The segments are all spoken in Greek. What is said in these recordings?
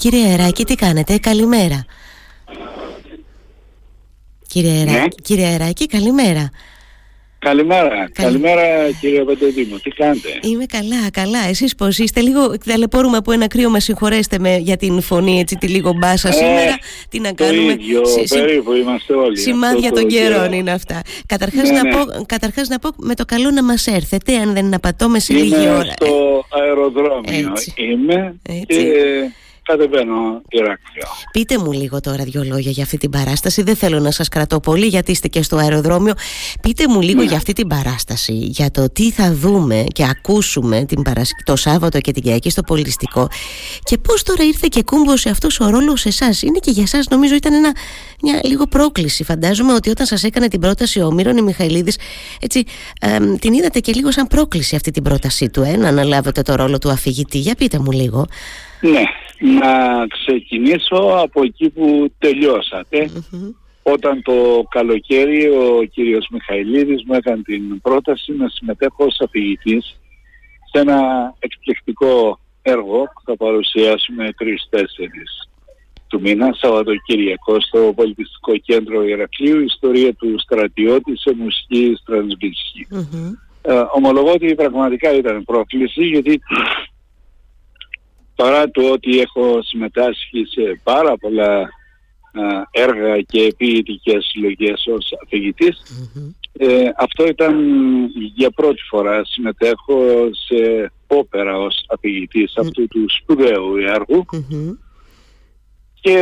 Κύριε Εράκη, τι κάνετε, καλημέρα. Κύριε, Ναι. Εράκη, κύριε Εράκη, καλημέρα. Καλημέρα. Καλημέρα κύριε Παντοδήμο. Τι κάνετε; Είμαι καλά, καλά. Εσείς πώς είστε, λίγο ταλαιπωρούμε από ένα κρύο, μας συγχωρέστε με για την φωνή, έτσι, τη λίγο μπάσα Ε, σήμερα. Τι να Το κάνουμε; ίδιο Συ- συ- περίπου είμαστε όλοι. Σημάδια Αυτό των το καιρών καιρό. είναι αυτά. Καταρχάς, Ναι, να ναι. Πω, καταρχάς να πω με το καλό να μας έρθετε, αν δεν απατώμε σε λίγη Είμαι ώρα. στο αεροδρόμιο. Έτσι. Είμαι Έτσι. και κατεβαίνω Ηράκλειο. Πείτε μου λίγο τώρα δύο λόγια για αυτή την παράσταση. Δεν θέλω να σας κρατώ πολύ γιατί είστε και στο αεροδρόμιο. Πείτε μου λίγο Ναι. για αυτή την παράσταση, για το τι θα δούμε και ακούσουμε την Παρασ... το Σάββατο και την Κυριακή στο πολιτιστικό και πώς τώρα ήρθε και κούμποσε αυτός ο ρόλος σε εσάς. Είναι και για εσάς νομίζω ήταν ένα, μια λίγο πρόκληση. Φαντάζομαι ότι όταν σας έκανε την πρόταση ο Μύρονη Μιχαηλίδης έτσι, εμ, την είδατε και λίγο σαν πρόκληση αυτή την πρότασή του, ε, να αναλάβετε το ρόλο του αφηγητή. Για πείτε μου λίγο. Ναι. Να ξεκινήσω από εκεί που τελειώσατε. Όταν το καλοκαίρι ο κύριος Μιχαηλίδης μου έκανε την πρόταση να συμμετέχω ως αφηγητής σε ένα εκπληκτικό έργο που θα παρουσιάσουμε 3-4 του μήνα, Σαββατοκύριακο, στο Πολιτιστικό Κέντρο Ηρακλείου, ιστορία του στρατιώτη σε μουσική Στρασβίσκη. Μμμ. Ε, ομολογώ ότι πραγματικά ήταν πρόκληση γιατί παρά το ότι έχω συμμετάσχει σε πάρα πολλά α, έργα και ποιητικές συλλογές ως αφηγητής Μμμ. ε, αυτό ήταν για πρώτη φορά συμμετέχω σε όπερα ως αφηγητής αυτού του σπουδαίου έργου Μμμ. και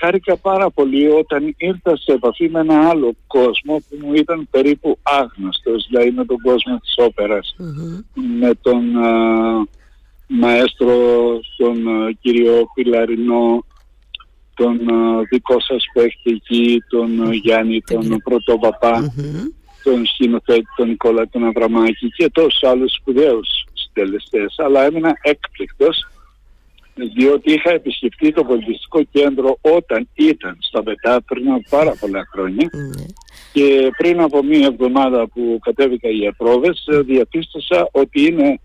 χάρηκα πάρα πολύ όταν ήρθα σε επαφή με ένα άλλο κόσμο που μου ήταν περίπου άγνωστος, δηλαδή με τον κόσμο της όπερας, Μμμ. με τον α, μαέστρο, τον α, κύριο Πιλαρινό, τον α, δικό σας που έχετε εκεί, τον α, Γιάννη, τον κύριο. Πρωτόπαπα, Μμμ. τον σκηνοθέτη, τον Νικόλα τον Αβραμάκη και τόσους άλλους σπουδαίους συντελεστές. Αλλά έμεινα έκπληκτος διότι είχα επισκεφτεί το πολιτιστικό κέντρο όταν ήταν στα Βετά πριν από πάρα πολλά χρόνια Ναι. και πριν από μία εβδομάδα που κατέβηκα για πρόβες ε, διαπίστωσα ότι είναι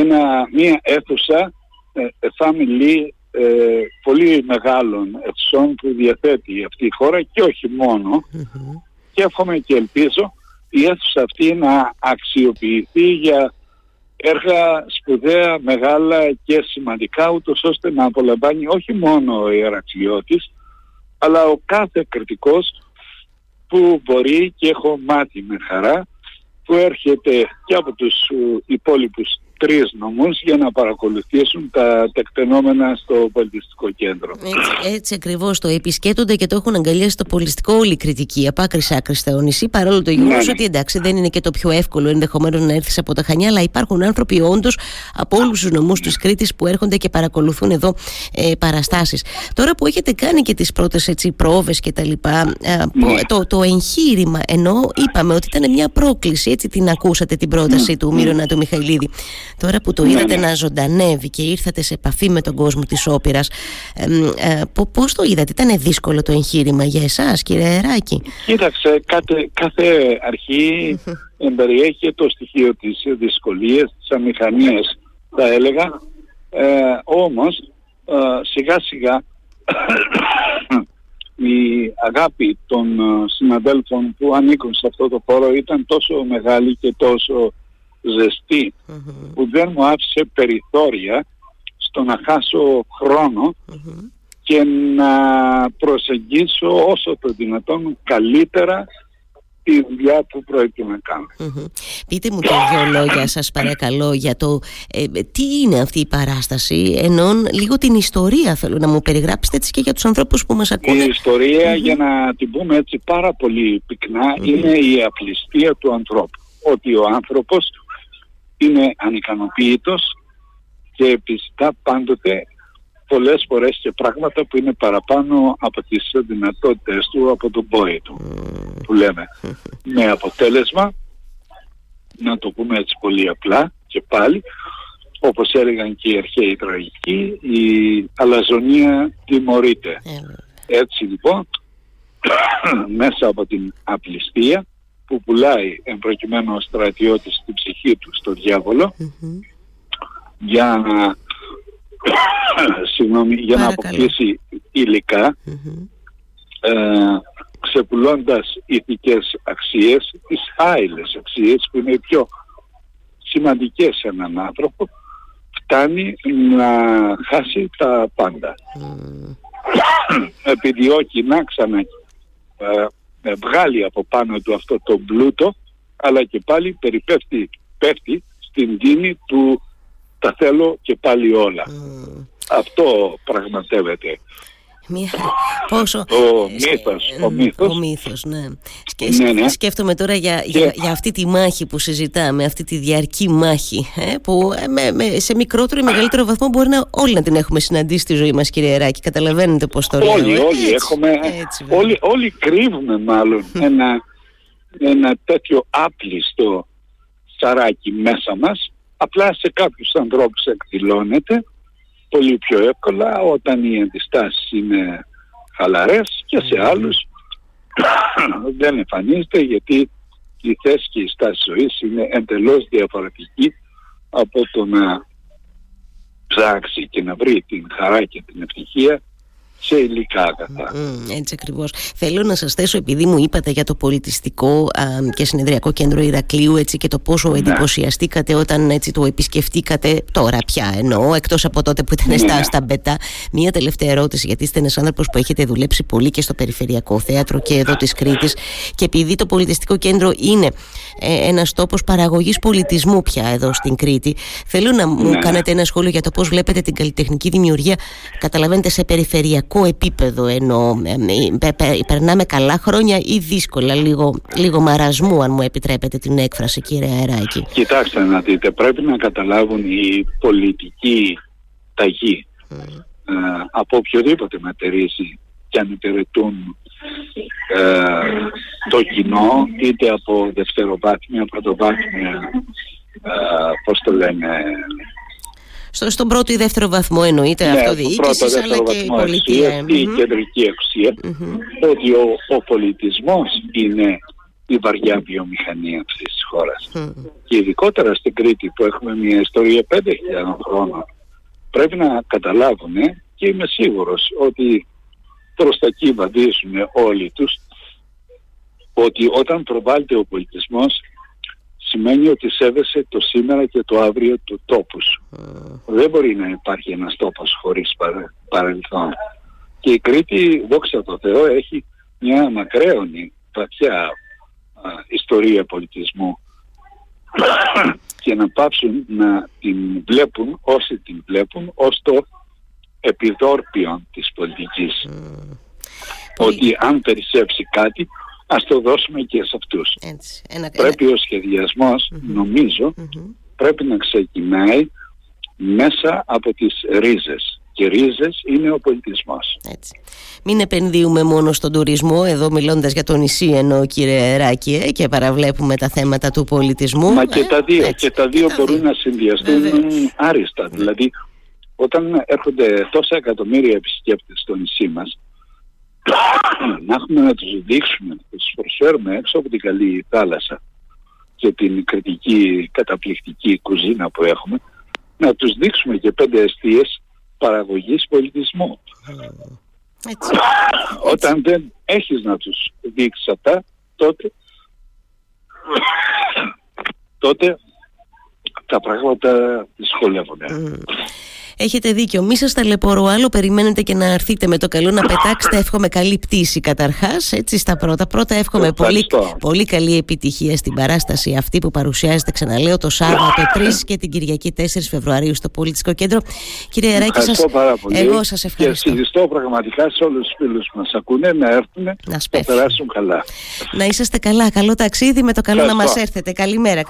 ένα, μία αίθουσα ε, family ε, πολύ μεγάλων αιθουσών που διαθέτει αυτή η χώρα και όχι μόνο Μμμ. και εύχομαι και ελπίζω η αίθουσα αυτή να αξιοποιηθεί για έργα σπουδαία, μεγάλα και σημαντικά ούτως ώστε να απολαμβάνει όχι μόνο ο Ιερακλειώτης αλλά ο κάθε κριτικός που μπορεί και έχω μάθει με χαρά που έρχεται και από τους ε, υπόλοιπους τρεις νομούς για να παρακολουθήσουν τα τεκτενόμενα στο πολιτιστικό κέντρο. Έτσι, έτσι ακριβώς το επισκέπτονται και το έχουν αγκαλιάσει στο πολιστικό όλη η κριτική από άκρη άκρη στο νησί. Παρόλο το γεγονός Ναι, ναι. ότι εντάξει δεν είναι και το πιο εύκολο ενδεχομένως να έρθεις από τα Χανιά, αλλά υπάρχουν άνθρωποι όντως από όλους τους νομούς της Κρήτης που έρχονται και παρακολουθούν εδώ ε, παραστάσεις. Τώρα που έχετε κάνει και τις πρώτες πρόβες και τα λοιπά, ε, πω- Ναι. το, το εγχείρημα, ενώ είπαμε ότι ήταν μια πρόκληση, έτσι την ακούσατε την πρόταση του Μύρονα του Μιχαηλίδη. Τώρα που το Ναι, είδατε ναι. να ζωντανεύει και ήρθατε σε επαφή με τον κόσμο της όπερας εμ, ε, πο- πώς το είδατε, ήταν δύσκολο το εγχείρημα για εσάς κύριε Εράκη Κοίταξε, κάθε, κάθε αρχή εμπεριέχει το στοιχείο της δυσκολίας, της αμηχανίας θα έλεγα. Ε, όμως ε, σιγά σιγά η αγάπη των ε, συναδέλφων που ανήκουν σε αυτό το χώρο ήταν τόσο μεγάλη και τόσο ζεστή Μμμ, που δεν μου άφησε περιθώρια στο να χάσω χρόνο μμμ. και να προσεγγίσω όσο το δυνατόν καλύτερα τη δουλειά που πρόκειται να κάνω. Μμμ. Πείτε μου και δύο λόγια σας παρακαλώ για το ε, τι είναι αυτή η παράσταση ενώ λίγο την ιστορία θέλω να μου περιγράψετε έτσι και για τους ανθρώπους που μας Η ακούνε ιστορια για να την πούμε έτσι πάρα πολύ πυκνά, είναι η απληστία του ανθρώπου. Ότι ο άνθρωπος είναι ανικανοποίητος και επιζητά πάντοτε πολλές φορές και πράγματα που είναι παραπάνω από τις δυνατότητες του, από τον πόη του, που λέμε. Με αποτέλεσμα, να το πούμε έτσι πολύ απλά και πάλι, όπως έλεγαν και οι αρχαίοι τραγικοί, η αλαζονία τιμωρείται. Ε, Έτσι λοιπόν, μέσα από την απληστία που πουλάει εν προκειμένου ο στρατιώτης την ψυχή του στο διάβολο μμμ. για να συγγνώμη, για να Παρακαλώ. αποκτήσει υλικά ε, ξεπουλώντας ηθικές αξίες, τις άειλες αξίες που είναι οι πιο σημαντικές σε έναν άνθρωπο, φτάνει να χάσει τα πάντα. Επιδιώκει να ξανα ε, ε, βγάλει από πάνω του αυτό το πλούτο, αλλά και πάλι περιπέφτει, πέφτει στην κίνη του τα θέλω και πάλι όλα. Αυτό πραγματεύεται. Μία... Πόσο... Ο μύθος, ο μύθος. Ο μύθος, ναι. Σκε... Ναι, ναι. Σκέφτομαι τώρα για, Και- για, για αυτή τη μάχη που συζητάμε, αυτή τη διαρκή μάχη, ε, που ε, με, με- σε μικρότερο ή μεγαλύτερο βαθμό μπορεί να όλοι να την έχουμε συναντήσει στη ζωή μας, κύριε Εράκη. Καταλαβαίνετε πώς το λέω. Όλοι, ε. όλοι Έτσι, έχουμε, έτσι, βέβαια. όλοι, όλοι κρύβουμε μάλλον ένα, ένα τέτοιο άπλιστο σαράκι μέσα μας, απλά σε κάποιους ανθρώπους εκδηλώνεται πολύ πιο εύκολα όταν οι αντιστάσεις είναι χαλαρές και σε άλλους δεν εμφανίζεται γιατί η θέση και η στάση ζωής είναι εντελώς διαφορετική από το να ψάξει και να βρει την χαρά και την ευτυχία σε υλικά αγαθά. Μμ, έτσι ακριβώς. Θέλω να σας θέσω, επειδή μου είπατε για το πολιτιστικό α, και συνεδριακό κέντρο Ηρακλείου έτσι, και το πόσο Ναι. εντυπωσιαστήκατε όταν έτσι, το επισκεφτήκατε τώρα πια εννοώ, εκτός από τότε που ήταν Ναι, στα, ναι. στα Μπετά. Μία τελευταία ερώτηση, γιατί είστε ένας άνθρωπος που έχετε δουλέψει πολύ και στο Περιφερειακό Θέατρο και εδώ της Κρήτης και επειδή το πολιτιστικό κέντρο είναι ε, ένας τόπος παραγωγής πολιτισμού πια εδώ στην Κρήτη, θέλω να μου Ναι. κάνετε ένα σχόλιο για το πώς βλέπετε την καλλιτεχνική δημιουργία, καταλαβαίνετε, σε περιφερειακό επίπεδο εννοώ. Ε, ε, πε- πε- περνάμε καλά χρόνια ή δύσκολα, λίγο, λίγο μαρασμού, αν μου επιτρέπετε την έκφραση, κύριε Αεράκη. Κοιτάξτε να δείτε, πρέπει να καταλάβουν οι πολιτικοί ταγοί ε, από οποιοδήποτε μετερίζει και αν υπηρετούν ε, το κοινό είτε από δευτεροβάθμια, πρωτοβάθμια ε, πώς το λένε Στο, στον πρώτο ή δεύτερο βαθμό εννοείται ναι, αυτοδιοίκηση, πρώτο, αλλά δεύτερο και η βαθμό πολιτεία. εξουσία ή η Μμμ. κεντρική εξουσία Μμμ. ότι ο, ο πολιτισμός είναι η βαριά βιομηχανία αυτής της χώρας. Μμμ. Και ειδικότερα στην Κρήτη που έχουμε μια ιστορία 5.000 χρόνων πρέπει να καταλάβουν και είμαι σίγουρος ότι προς τα εκεί βαδίζουν όλοι τους ότι όταν προβάλλεται ο πολιτισμός σημαίνει ότι σέβεσαι το σήμερα και το αύριο του τόπου σου. Δεν μπορεί να υπάρχει ένας τόπος χωρίς παρε- παρελθόν. Και η Κρήτη, δόξα τω Θεώ, έχει μια μακραίωνη, βαθιά α, ιστορία πολιτισμού και να πάψουν να την βλέπουν όσοι την βλέπουν ως το επιδόρπιον της πολιτικής. Πολύ- Ότι αν περισσέψει κάτι, ας το δώσουμε και σε αυτούς. Έτσι, ένα, Πρέπει ο σχεδιασμός, νομίζω, ένα- Μμμ. πρέπει να ξεκινάει μέσα από τις ρίζες. Και ρίζες είναι ο πολιτισμός. Έτσι. Μην επενδύουμε μόνο στον τουρισμό, εδώ μιλώντας για το νησί εννοώ κύριε Εράκη ε, και παραβλέπουμε τα θέματα του πολιτισμού. Μα και Ε, τα δύο, έτσι. και τα δύο τα μπορούν δύο. να συνδυαστούν Βεβαίως. άριστα. Δηλαδή, όταν έρχονται τόσα εκατομμύρια επισκέπτες στο νησί μας, να έχουμε να τους δείξουμε, να τους προσφέρουμε έξω από την καλή θάλασσα και την κριτική καταπληκτική κουζίνα που έχουμε, να τους δείξουμε και πέντε αιστείες παραγωγής πολιτισμού. Έτσι. Όταν δεν έχεις να τους δείξεις αυτά, τότε, τότε τα πράγματα δυσκολεύονται. Έχετε δίκιο. Μη σας ταλαιπωρώ άλλο. Περιμένετε και να έρθετε με το καλό να πετάξετε. Εύχομαι καλή πτήση καταρχάς. Έτσι στα πρώτα. Πρώτα εύχομαι πολύ, Ευχαριστώ. πολύ καλή επιτυχία στην παράσταση αυτή που παρουσιάζεται, ξαναλέω, το Σάββατο 3 και την Κυριακή 4 Φεβρουαρίου στο Πολιτικό Κέντρο. Κύριε Εράκη, Ευχαριστώ σας, πάρα πολύ. εγώ σας ευχαριστώ. Και συζητώ πραγματικά σε όλους τους φίλους που μας ακούνε να έρθουν Να να σπέφτει. περάσουν καλά. Να είσαστε καλά. Καλό ταξίδι με το καλό να Ευχαριστώ. μας έρθετε. Καλημέρα.